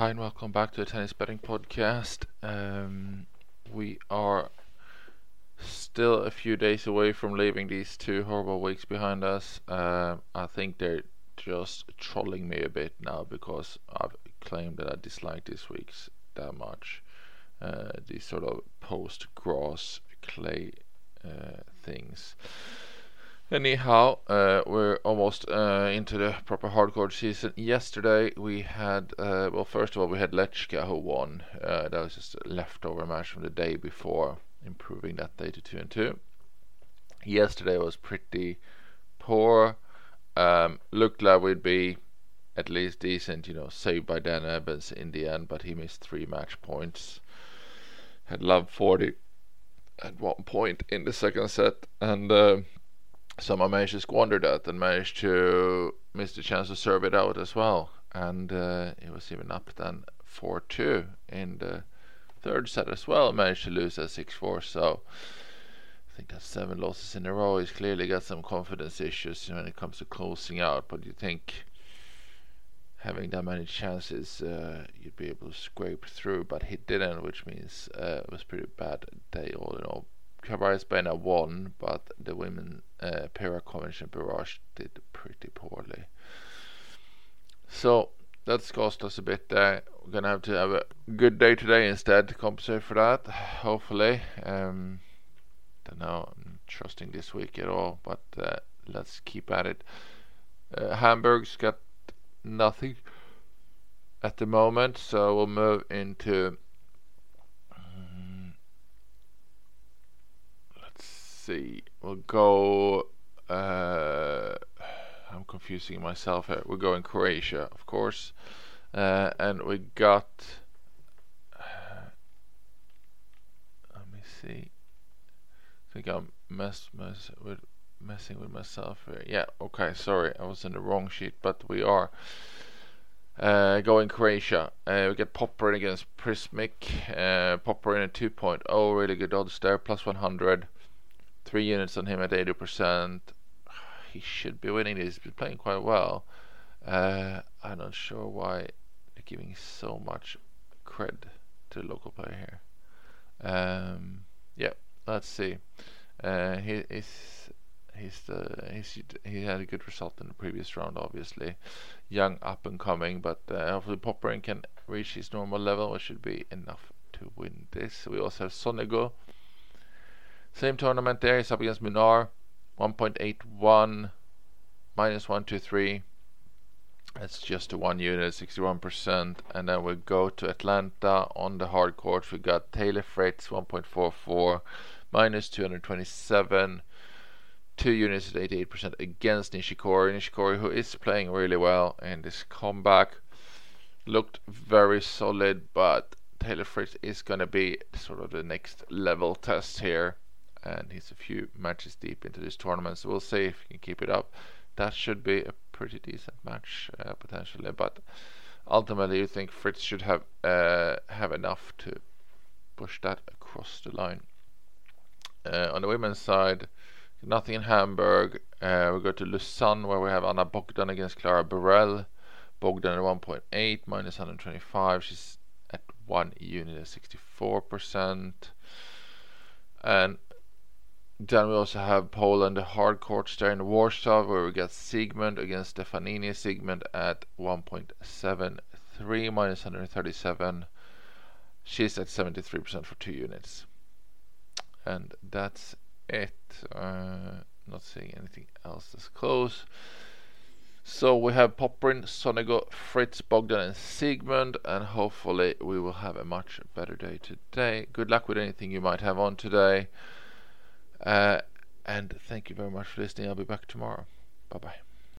Hi and welcome back to the Tennis Betting Podcast. Um, we are still a few days away from leaving these two horrible weeks behind us. Uh, I think they're just trolling me a bit now because I've claimed that I dislike this week's that much. Uh, these sort of post grass clay uh, things. Anyhow, uh, we're almost uh, into the proper hardcore season. Yesterday we had, uh, well, first of all, we had Lechka who won. Uh, that was just a leftover match from the day before, improving that day to 2 and 2. Yesterday was pretty poor. Um, looked like we'd be at least decent, you know, saved by Dan Evans in the end, but he missed three match points. Had love 40 at one point in the second set, and uh, some I managed to squander that and managed to miss the chance to serve it out as well. And uh, it was even up then 4 2 in the third set as well. Managed to lose at 6 4. So I think that's seven losses in a row. He's clearly got some confidence issues when it comes to closing out. But you think having that many chances, uh, you'd be able to scrape through, but he didn't, which means uh, it was pretty bad day all in all. Carballes Baena won, but the women, uh, Kovic and Barrage did pretty poorly. So that's cost us a bit there. We're gonna have to have a good day today instead to compensate for that. Hopefully, um, don't know. I'm trusting this week at all, but uh, let's keep at it. Uh, Hamburg's got nothing at the moment, so we'll move into see. We'll go. Uh, I'm confusing myself here. We're going Croatia, of course, uh, and we got. Uh, let me see. I think I'm mess, mess with messing with myself here. Yeah, okay, sorry, I was in the wrong sheet, but we are uh, going Croatia. Uh, we get Popper against Prizmic. Uh, Popper in a 2.0, really good odds there, plus 100. Three units on him at 80%. He should be winning this. He's been playing quite well. Uh, I'm not sure why they're giving so much cred to the local player here. Um, yeah, let's see. Uh, he, he's he's the he's he had a good result in the previous round, obviously. Young, up and coming, but uh, hopefully Popyrin can reach his normal level, which should be enough to win this. We also have Sonego same tournament there. He's up against Munar. 1.81 minus 123. That's just a one unit, 61%. And then we go to Atlanta on the hard courts. We got Taylor Fritz 1.44 minus 227. Two units at 88% against Nishikori. Nishikori, who is playing really well in this comeback, looked very solid, but Taylor Fritz is going to be sort of the next level test here and he's a few matches deep into this tournament. So we'll see if he can keep it up. That should be a pretty decent match uh, potentially, but ultimately, you think Fritz should have uh, have enough to push that across the line. Uh, on the women's side, nothing in Hamburg. Uh, we go to Lausanne where we have Ana Bogdan against Clara Burel. Bogdan at 1.8 minus 125. She's at one unit at 64%. And then we also have Poland, the hard courts there in Warsaw, where we get Siegemund against Stefanini. Siegemund at 1.73 minus 137. She's at 73% for two units. And that's it. Uh, not seeing anything else that's close. So we have Popyrin, Sonego, Fritz, Bogdan, and Siegemund, and hopefully we will have a much better day today. Good luck with anything you might have on today. Uh, and thank you very much for listening. I'll be back tomorrow. Bye bye.